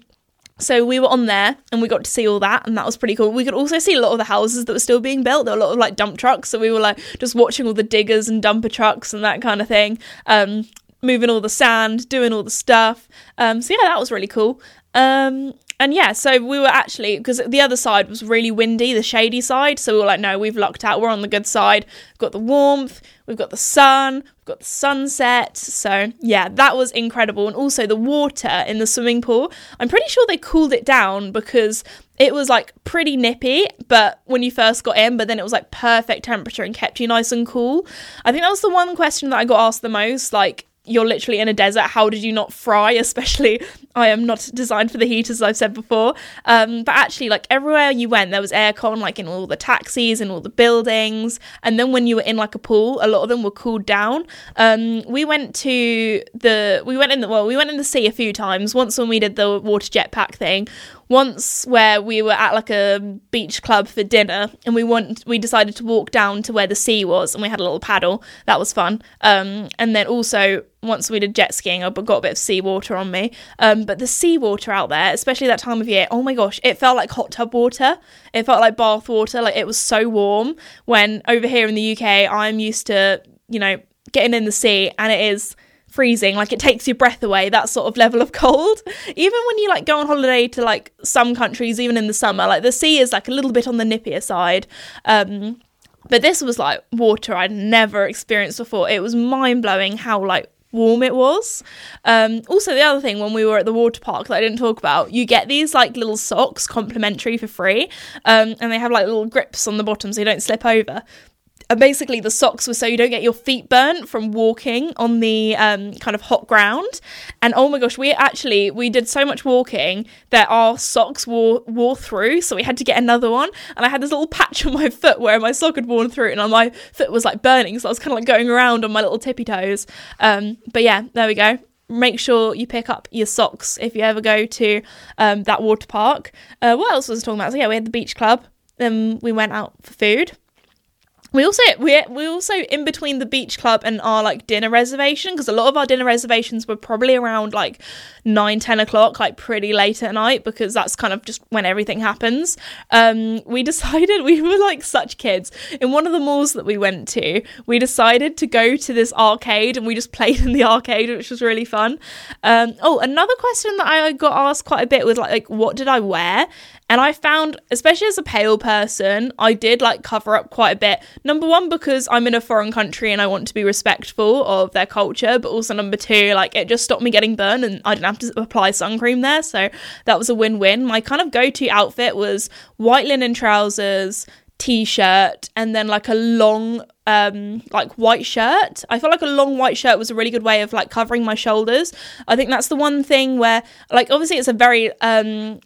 so we were on there and we got to see all that and that was pretty cool. We could also see a lot of the houses that were still being built. There were a lot of like dump trucks, so we were like just watching all the diggers and dumper trucks and that kind of thing. Um, moving all the sand, doing all the stuff. Um, so yeah, that was really cool. Um, and yeah, so we were actually because the other side was really windy, the shady side. So we were like, no, we've locked out. We're on the good side. We've got the warmth, we've got the sun, we've got the sunset. So yeah, that was incredible. And also the water in the swimming pool. I'm pretty sure they cooled it down because it was like pretty nippy, but when you first got in, but then it was like perfect temperature and kept you nice and cool. I think that was the one question that I got asked the most, like you're literally in a desert. How did you not fry? Especially, I am not designed for the heat, as I've said before. Um, but actually, like everywhere you went, there was aircon, like in all the taxis and all the buildings. And then when you were in like a pool, a lot of them were cooled down. Um, we went to the, we went in the, well, we went in the sea a few times. Once when we did the water jetpack thing, once where we were at like a beach club for dinner and we want we decided to walk down to where the sea was and we had a little paddle. That was fun. Um, and then also once we did jet skiing i got a bit of seawater on me. Um, but the seawater out there especially that time of year oh my gosh it felt like hot tub water. It felt like bath water. Like it was so warm when over here in the uk i'm used to you know getting in the sea and it is freezing like it takes your breath away that sort of level of cold. Even when you like go on holiday to like some countries even in the summer like the sea is like a little bit on the nippier side. Um but this was like water I'd never experienced before. It was mind-blowing how like warm it was. Um, also, the other thing when we were at the water park that I didn't talk about, you get these like little socks complimentary for free, um, and they have like little grips on the bottom so you don't slip over and basically the socks were so you don't get your feet burnt from walking on the um, kind of hot ground. And oh my gosh we actually we did so much walking that our socks wore wore through. So we had to get another one. And i had this little patch on my foot where my sock had worn through and my foot was like burning. So i was kind of like going around on my little tippy toes. Um, but yeah there we go. Make sure you pick up your socks if you ever go to um, that water park. Uh, what else was I talking about? So yeah we had the beach club. Then we went out for food we also we we also in between the beach club and our like dinner reservation because a lot of our dinner reservations were probably around like 9 10 o'clock like pretty late at night because that's kind of just when everything happens. Um we decided we were like such kids. In one of the malls that we went to we decided to go to this arcade and we just played in the arcade which was really fun. Um oh another question that I got asked quite a bit was like, like what did I wear and I found, especially as a pale person, I did like cover up quite a bit. Number one, because I'm in a foreign country and I want to be respectful of their culture, but also number two, like it just stopped me getting burned and I didn't have to apply sun cream there. So that was a win win. My kind of go to outfit was white linen trousers, t-shirt and then like a long um like white shirt i felt like a long white shirt was a really good way of like covering my shoulders i think that's the one thing where like obviously it's a very um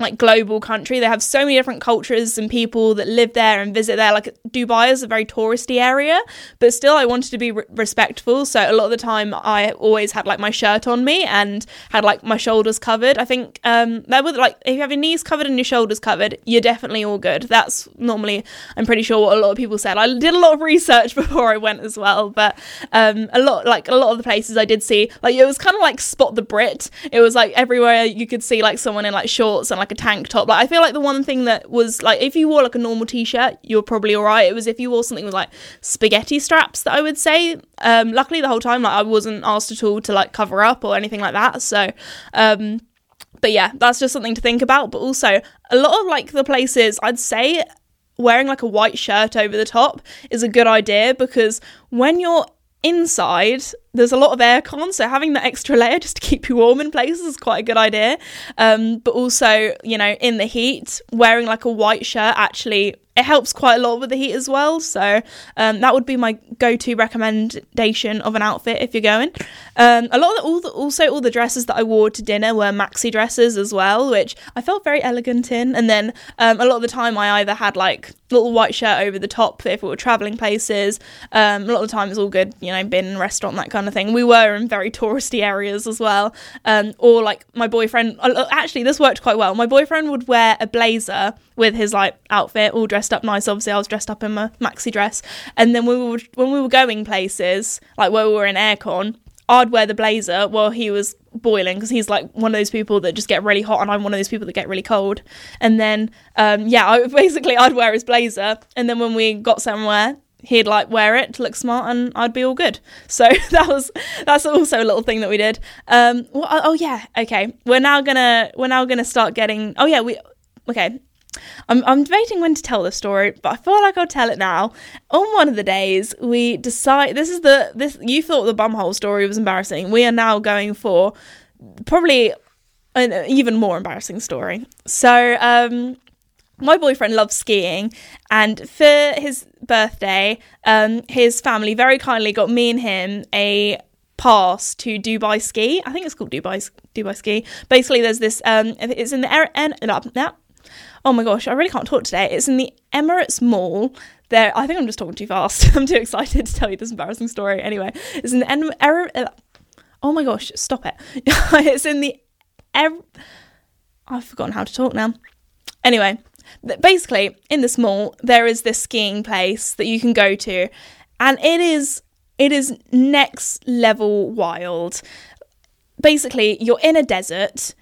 like global country. They have so many different cultures and people that live there and visit there. Like Dubai is a very touristy area, but still I wanted to be re- respectful. So a lot of the time I always had like my shirt on me and had like my shoulders covered. I think um that would like if you have your knees covered and your shoulders covered, you're definitely all good. That's normally I'm pretty sure what a lot of people said. I did a lot of research before I went as well, but um a lot like a lot of the places I did see like it was kind of like spot the Brit. It was like everywhere you could see like someone in like shorts and like like a tank top. Like I feel like the one thing that was like if you wore like a normal t-shirt, you're probably all right. It was if you wore something with like spaghetti straps that I would say. Um, luckily the whole time like I wasn't asked at all to like cover up or anything like that. So um, but yeah, that's just something to think about. But also a lot of like the places I'd say wearing like a white shirt over the top is a good idea because when you're inside there's a lot of aircon so having that extra layer just to keep you warm in places is quite a good idea um, but also you know in the heat wearing like a white shirt actually it helps quite a lot with the heat as well. So um, that would be my go-to recommendation of an outfit if you're going. Um, a lot of the, all the, also all the dresses that I wore to dinner were maxi dresses as well, which I felt very elegant in. And then um, a lot of the time I either had like little white shirt over the top if we were traveling places. Um, a lot of the time it's all good, you know, bin restaurant that kind of thing. We were in very touristy areas as well, um, or like my boyfriend. Uh, actually, this worked quite well. My boyfriend would wear a blazer with his like outfit all dressed up nice. Obviously, I was dressed up in my maxi dress, and then we were when we were going places, like where we were in aircon, I'd wear the blazer while he was boiling because he's like one of those people that just get really hot, and I'm one of those people that get really cold. And then, um, yeah, I, basically I'd wear his blazer, and then when we got somewhere, he'd like wear it to look smart and I'd be all good. So that was that's also a little thing that we did. Um well, oh, yeah, okay. We're now gonna we're now gonna start getting oh yeah, we okay. I'm, I'm debating when to tell the story, but I feel like I'll tell it now. On one of the days, we decide this is the this you thought the bumhole story was embarrassing. We are now going for probably an even more embarrassing story. So, um, my boyfriend loves skiing, and for his birthday, um, his family very kindly got me and him a pass to Dubai Ski. I think it's called Dubai Dubai Ski. Basically, there's this. Um, it's in the air. En- uh, oh my gosh, I really can't talk today. It's in the Emirates Mall. There, I think I'm just talking too fast. I'm too excited to tell you this embarrassing story. Anyway, it's in the en- er- uh, oh my gosh, stop it. it's in the. Er- I've forgotten how to talk now. Anyway, basically, in this mall, there is this skiing place that you can go to, and it is it is next level wild. Basically, you're in a desert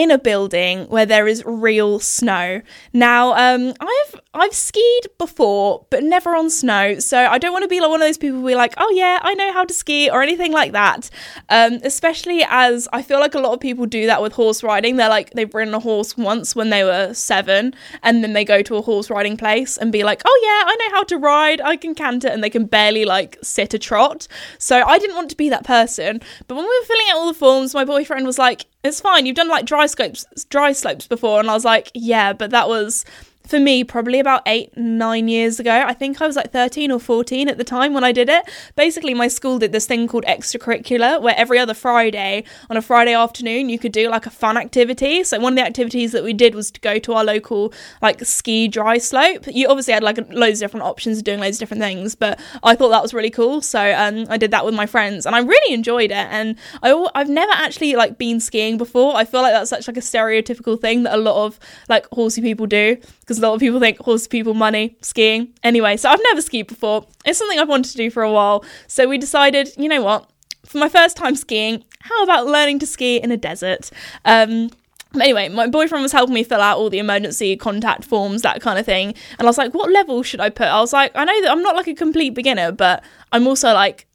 in a building where there is real snow. Now, um, I've I've skied before, but never on snow, so I don't want to be like one of those people who be like, oh yeah, I know how to ski or anything like that. Um, especially as I feel like a lot of people do that with horse riding. They're like they've ridden a horse once when they were seven, and then they go to a horse riding place and be like, oh yeah, I know how to ride, I can canter, and they can barely like sit a trot. So I didn't want to be that person. But when we were filling out all the forms, my boyfriend was like, it's fine. You've done like dry slopes, dry slopes before, and I was like, yeah, but that was for me, probably about eight, nine years ago. I think I was like 13 or 14 at the time when I did it. Basically, my school did this thing called extracurricular, where every other Friday, on a Friday afternoon, you could do like a fun activity. So, one of the activities that we did was to go to our local like ski dry slope. You obviously had like loads of different options of doing loads of different things, but I thought that was really cool. So, um, I did that with my friends and I really enjoyed it. And I, I've never actually like been skiing before. I feel like that's such like a stereotypical thing that a lot of like horsey people do because a lot of people think horse people money skiing. Anyway, so I've never skied before. It's something I've wanted to do for a while. So we decided, you know what? For my first time skiing, how about learning to ski in a desert? Um, anyway, my boyfriend was helping me fill out all the emergency contact forms, that kind of thing. And I was like, what level should I put? I was like, I know that I'm not like a complete beginner, but I'm also like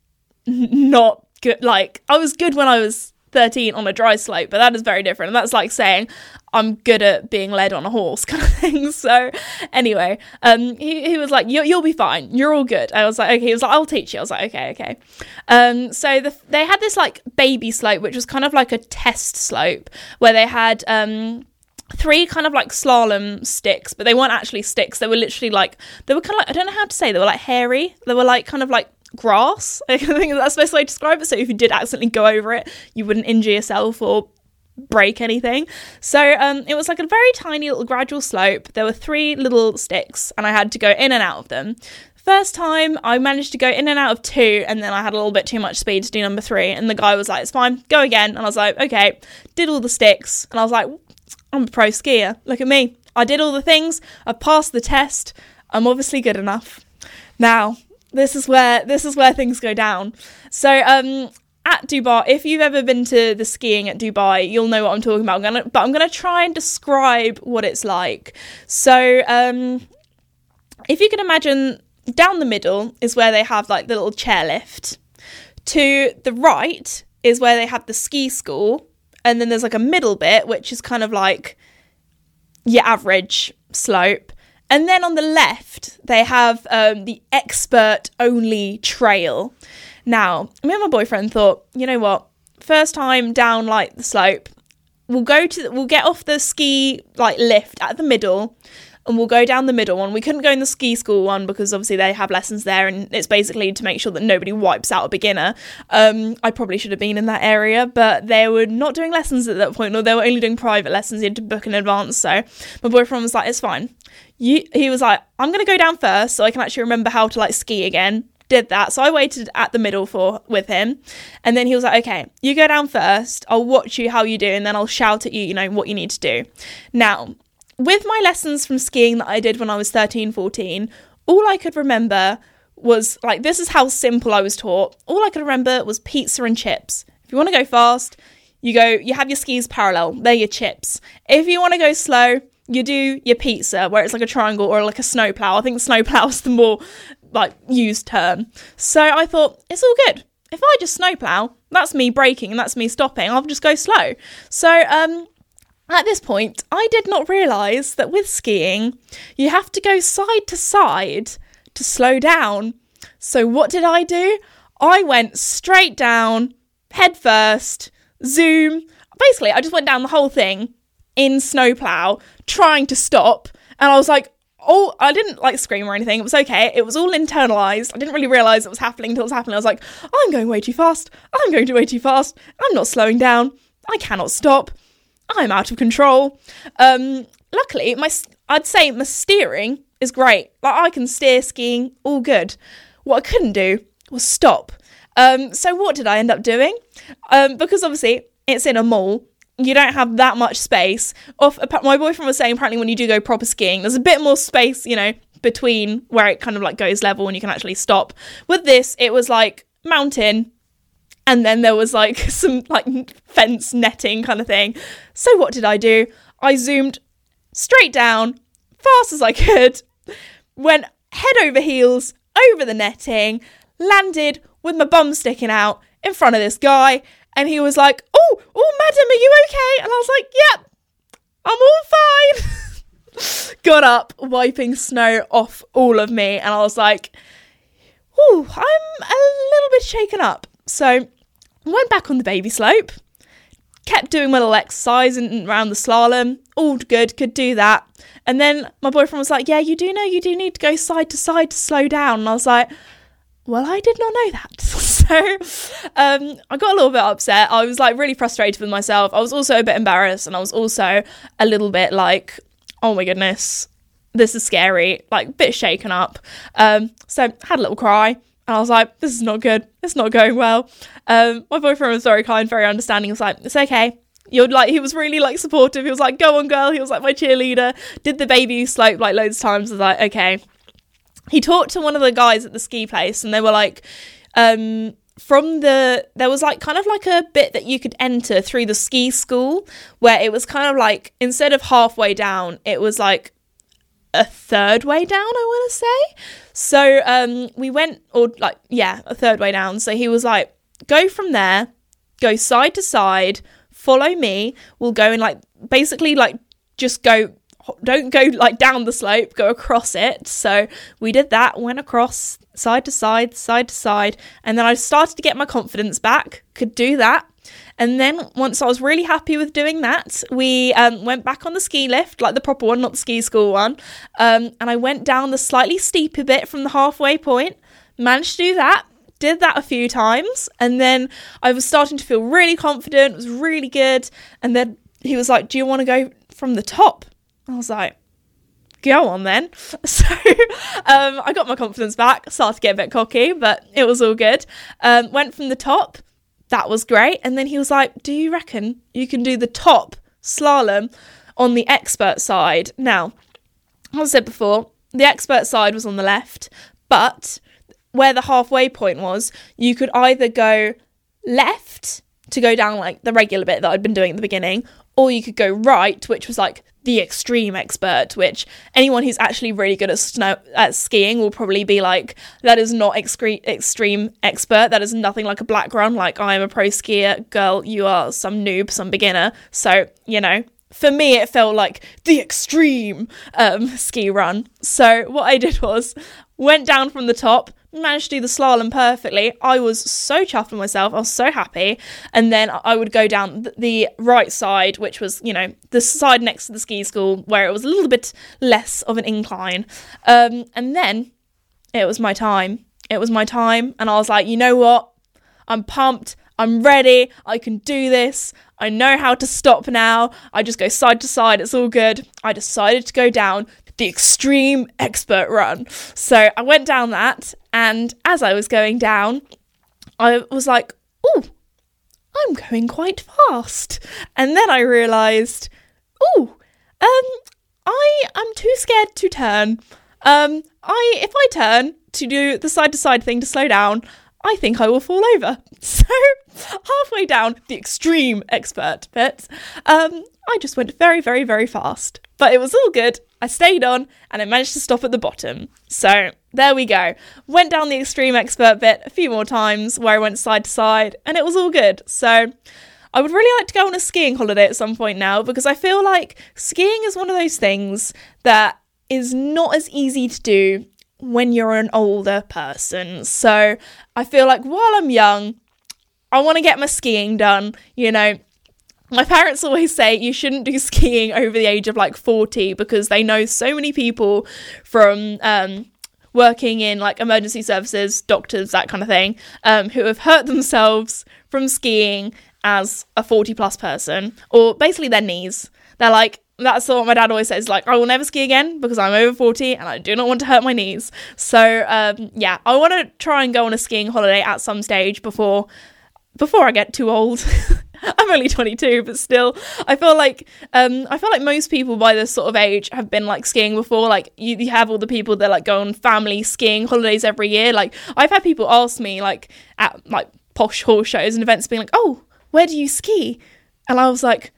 not good. Like, I was good when I was 13 on a dry slope, but that is very different. And that's like saying I'm good at being led on a horse kind of thing. So anyway, um, he, he was like, you'll be fine. You're all good. I was like, okay. He was like, I'll teach you. I was like, okay, okay. Um, so the, they had this like baby slope, which was kind of like a test slope where they had, um, three kind of like slalom sticks, but they weren't actually sticks. They were literally like they were kind of like I don't know how to say. They were like hairy. They were like kind of like grass. I think that's the best way to describe it. So if you did accidentally go over it, you wouldn't injure yourself or break anything. So um, it was like a very tiny little gradual slope. There were three little sticks, and I had to go in and out of them. First time, I managed to go in and out of two, and then I had a little bit too much speed to do number three. And the guy was like, "It's fine, go again." And I was like, "Okay." Did all the sticks, and I was like, "I'm a pro skier. Look at me. I did all the things. I passed the test. I'm obviously good enough." Now, this is where this is where things go down. So um at Dubai, if you've ever been to the skiing at Dubai, you'll know what I'm talking about. I'm gonna, but I'm going to try and describe what it's like. So, um, if you can imagine, down the middle is where they have like the little chairlift. To the right is where they have the ski school, and then there's like a middle bit which is kind of like your average slope. And then on the left, they have um, the expert only trail. Now, me and my boyfriend thought, you know what? First time down like the slope, we'll go to the, we'll get off the ski like lift at the middle and we'll go down the middle one. We couldn't go in the ski school one because obviously they have lessons there, and it's basically to make sure that nobody wipes out a beginner. Um, I probably should have been in that area, but they were not doing lessons at that point, or they were only doing private lessons. You had to book in advance. So my boyfriend was like, "It's fine." You, he was like, "I'm gonna go down first, so I can actually remember how to like ski again." Did that. So I waited at the middle for with him. And then he was like, "Okay, you go down first. I'll watch you how you do and then I'll shout at you, you know, what you need to do." Now, with my lessons from skiing that I did when I was 13, 14, all I could remember was like this is how simple I was taught. All I could remember was pizza and chips. If you want to go fast, you go you have your skis parallel. They're your chips. If you want to go slow, you do your pizza where it's like a triangle or like a snowplow. I think snowplow is the more like used term. So I thought it's all good. If I just snowplow, that's me braking and that's me stopping. I'll just go slow. So um at this point, I did not realise that with skiing, you have to go side to side to slow down. So what did I do? I went straight down, head first, zoom. Basically, I just went down the whole thing in snowplow, trying to stop. And I was like, all I didn't like scream or anything. It was okay. It was all internalized. I didn't really realize it was happening until it was happening. I was like, I'm going way too fast. I'm going way too fast. I'm not slowing down. I cannot stop. I'm out of control. Um, luckily, my I'd say my steering is great. Like I can steer skiing, all good. What I couldn't do was stop. Um, so what did I end up doing? Um, because obviously it's in a mall you don't have that much space. Off, my boyfriend was saying apparently when you do go proper skiing, there's a bit more space, you know, between where it kind of like goes level and you can actually stop. With this, it was like mountain, and then there was like some like fence netting kind of thing. So what did I do? I zoomed straight down, fast as I could, went head over heels over the netting, landed with my bum sticking out in front of this guy, and he was like, "Oh, oh, madam, are you okay?" And I was like, "Yep, I'm all fine." Got up, wiping snow off all of me, and I was like, "Oh, I'm a little bit shaken up." So, went back on the baby slope, kept doing my little exercise and around the slalom, all good, could do that. And then my boyfriend was like, "Yeah, you do know you do need to go side to side to slow down." And I was like, "Well, I did not know that." so um, I got a little bit upset. I was like really frustrated with myself. I was also a bit embarrassed and I was also a little bit like, oh my goodness, this is scary, like a bit shaken up. Um, so had a little cry and I was like, this is not good. It's not going well. Um, my boyfriend was very kind, very understanding. He was like, it's okay. You're like, he was really like supportive. He was like, go on, girl. He was like my cheerleader. Did the baby slope like loads of times. I was like, okay. He talked to one of the guys at the ski place and they were like, um, from the there was like kind of like a bit that you could enter through the ski school where it was kind of like instead of halfway down it was like a third way down i want to say. So um we went or like yeah a third way down. So he was like go from there go side to side follow me. We'll go and like basically like just go don't go like down the slope, go across it. So we did that, went across side to side, side to side, and then I started to get my confidence back, could do that. And then once I was really happy with doing that, we um, went back on the ski lift, like the proper one, not the ski school one. Um, and I went down the slightly steeper bit from the halfway point, managed to do that, did that a few times, and then I was starting to feel really confident, it was really good. And then he was like, Do you want to go from the top? I was like, go on then. So um, I got my confidence back, started to get a bit cocky, but it was all good. Um, went from the top, that was great. And then he was like, Do you reckon you can do the top slalom on the expert side? Now, as I said before, the expert side was on the left, but where the halfway point was, you could either go left to go down like the regular bit that I'd been doing at the beginning, or you could go right, which was like the extreme expert, which anyone who's actually really good at snow at skiing will probably be like, that is not excre- extreme expert. That is nothing like a black run. Like I am a pro skier, girl. You are some noob, some beginner. So you know, for me, it felt like the extreme um, ski run. So what I did was went down from the top, managed to do the slalom perfectly. I was so chuffed with myself. I was so happy. And then I would go down the right side, which was, you know, the side next to the ski school where it was a little bit less of an incline. Um, and then it was my time. It was my time. And I was like, you know what? I'm pumped. I'm ready. I can do this. I know how to stop now. I just go side to side. It's all good. I decided to go down the extreme expert run. So I went down that, and as I was going down, I was like, oh, I'm going quite fast. And then I realised, oh, um, I am too scared to turn. Um, I if I turn to do the side to side thing to slow down, I think I will fall over. So halfway down the extreme expert bit, um, I just went very, very, very fast. But it was all good. I stayed on and I managed to stop at the bottom. So there we go. Went down the extreme expert bit a few more times where I went side to side and it was all good. So I would really like to go on a skiing holiday at some point now because I feel like skiing is one of those things that is not as easy to do when you're an older person. So I feel like while I'm young, I want to get my skiing done, you know, my parents always say you shouldn't do skiing over the age of like 40 because they know so many people from um, working in like emergency services, doctors, that kind of thing, um, who have hurt themselves from skiing as a 40 plus person, or basically their knees. They're like, that's what my dad always says like i will never ski again because i'm over 40 and i do not want to hurt my knees. So um, yeah i want to try and go on a skiing holiday at some stage before before i get too old. I'm only 22 but still i feel like um, i feel like most people by this sort of age have been like skiing before. Like you, you have all the people that like go on family skiing holidays every year. Like i've had people ask me like at like posh horse shows and events being like oh where do you ski? And i was like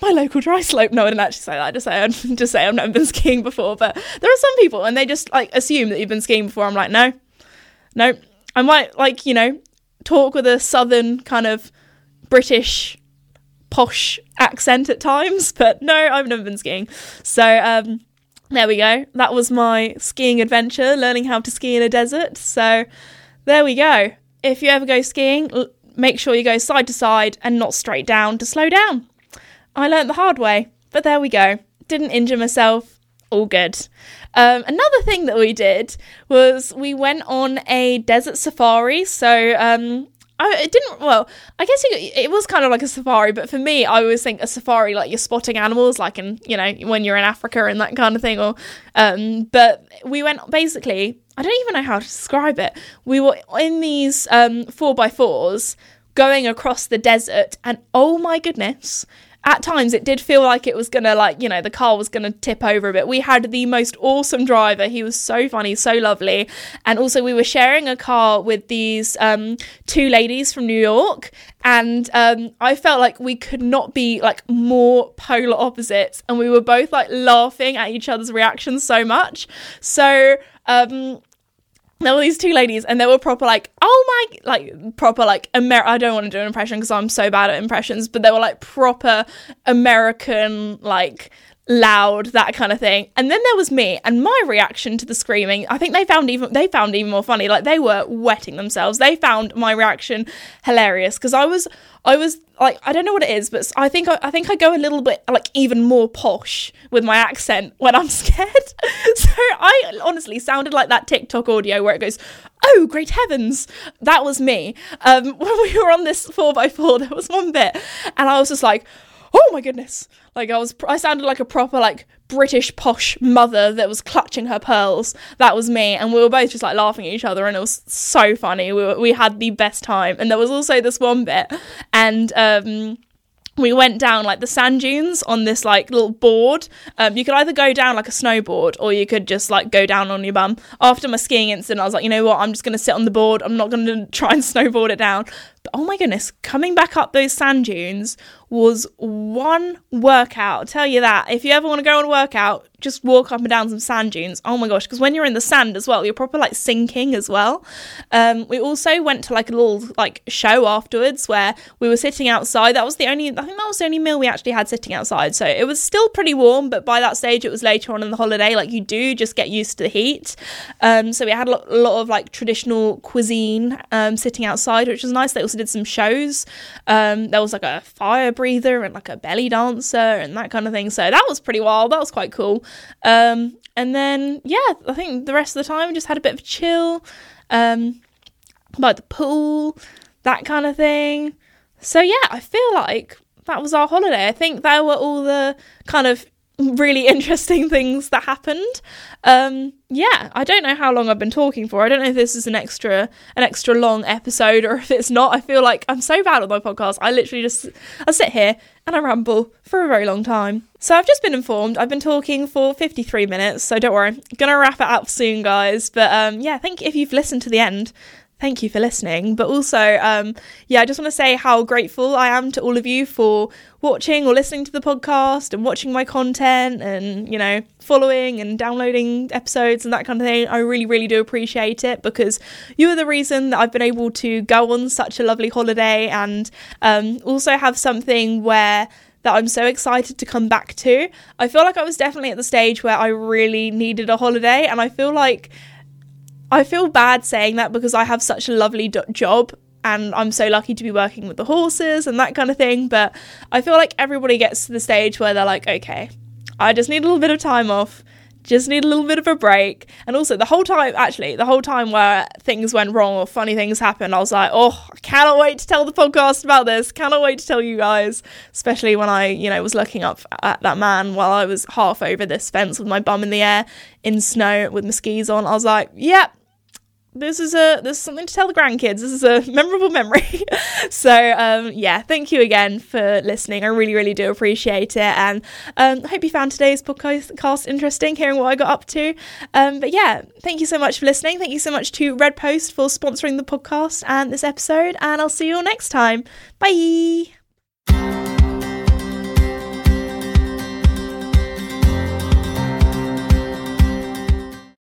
my local dry slope. No, I didn't actually say that. I just say I just say I've never been skiing before. But there are some people, and they just like assume that you've been skiing before. I'm like, no, no. I might like you know talk with a southern kind of British posh accent at times, but no, I've never been skiing. So um, there we go. That was my skiing adventure, learning how to ski in a desert. So there we go. If you ever go skiing, make sure you go side to side and not straight down to slow down. I learnt the hard way, but there we go. Didn't injure myself. All good. Um, another thing that we did was we went on a desert safari. So um, I, it didn't. Well, I guess it, it, was kind of like a safari, but for me, I always think a safari like you're spotting animals, like in you know when you're in Africa and that kind of thing. Or, um, but we went basically. I don't even know how to describe it. We were in these um four by fours going across the desert, and oh my goodness, at times it did feel like it was gonna like you know the car was gonna tip over a bit. We had the most awesome driver. He was so funny so lovely. And also we were sharing a car with these um, two ladies from new york. And um, i felt like we could not be like more polar opposites. And we were both like laughing at each other's reactions so much. So um, there were these two ladies and they were proper like oh my like proper like Amer- I don't want to do an impression because I'm so bad at impressions but they were like proper American like loud that kind of thing. And then there was me and my reaction to the screaming. I think they found even they found even more funny. Like they were wetting themselves. They found my reaction hilarious because i was i was like i don't know what it is but i think I, I think i go a little bit like even more posh with my accent when i'm scared. So i honestly sounded like that tiktok audio where it goes oh great heavens. That was me. Um when we were on this 4x4 there was one bit and i was just like oh my goodness like I was, I sounded like a proper like British posh mother that was clutching her pearls. That was me, and we were both just like laughing at each other, and it was so funny. We were, we had the best time, and there was also this one bit, and um, we went down like the sand dunes on this like little board. Um, you could either go down like a snowboard or you could just like go down on your bum. After my skiing incident, I was like, you know what? I'm just going to sit on the board. I'm not going to try and snowboard it down. But oh my goodness, coming back up those sand dunes was one workout. I'll tell you that. If you ever want to go on a workout, just walk up and down some sand dunes. Oh my gosh, because when you're in the sand as well, you're proper like sinking as well. Um, we also went to like a little like show afterwards where we were sitting outside. That was the only, I think that was the only meal we actually had sitting outside. So it was still pretty warm, but by that stage it was later on in the holiday. Like you do just get used to the heat. Um, so we had a lot, a lot of like traditional cuisine um, sitting outside, which was nice. They also did some shows. Um, there was like a fire breather and like a belly dancer and that kind of thing. So that was pretty wild. That was quite cool. Um, and then yeah, I think the rest of the time we just had a bit of a chill, um, by the pool, that kind of thing. So yeah, I feel like that was our holiday. I think there were all the kind of really interesting things that happened. Um, yeah, I don't know how long I've been talking for. I don't know if this is an extra an extra long episode or if it's not. I feel like I'm so bad at my podcast. I literally just I sit here and I ramble for a very long time. So I've just been informed. I've been talking for 53 minutes, so don't worry. I'm gonna wrap it up soon, guys. But um, yeah, I think if you've listened to the end, thank you for listening. But also, um, yeah, I just want to say how grateful I am to all of you for watching or listening to the podcast and watching my content and, you know, following and downloading episodes and that kind of thing. I really, really do appreciate it because you are the reason that I've been able to go on such a lovely holiday and um, also have something where that I'm so excited to come back to. I feel like I was definitely at the stage where I really needed a holiday and I feel like I feel bad saying that because I have such a lovely do- job and I'm so lucky to be working with the horses and that kind of thing. But I feel like everybody gets to the stage where they're like, okay, I just need a little bit of time off, just need a little bit of a break. And also, the whole time, actually, the whole time where things went wrong or funny things happened, I was like, oh, I cannot wait to tell the podcast about this. Cannot wait to tell you guys, especially when I, you know, was looking up at that man while I was half over this fence with my bum in the air in snow with my skis on. I was like, yep, this is a this is something to tell the grandkids. This is a memorable memory. so um, yeah, thank you again for listening. I really really do appreciate it, and um, I hope you found today's podcast interesting, hearing what I got up to. Um, but yeah, thank you so much for listening. Thank you so much to Red Post for sponsoring the podcast and this episode, and I'll see you all next time. Bye.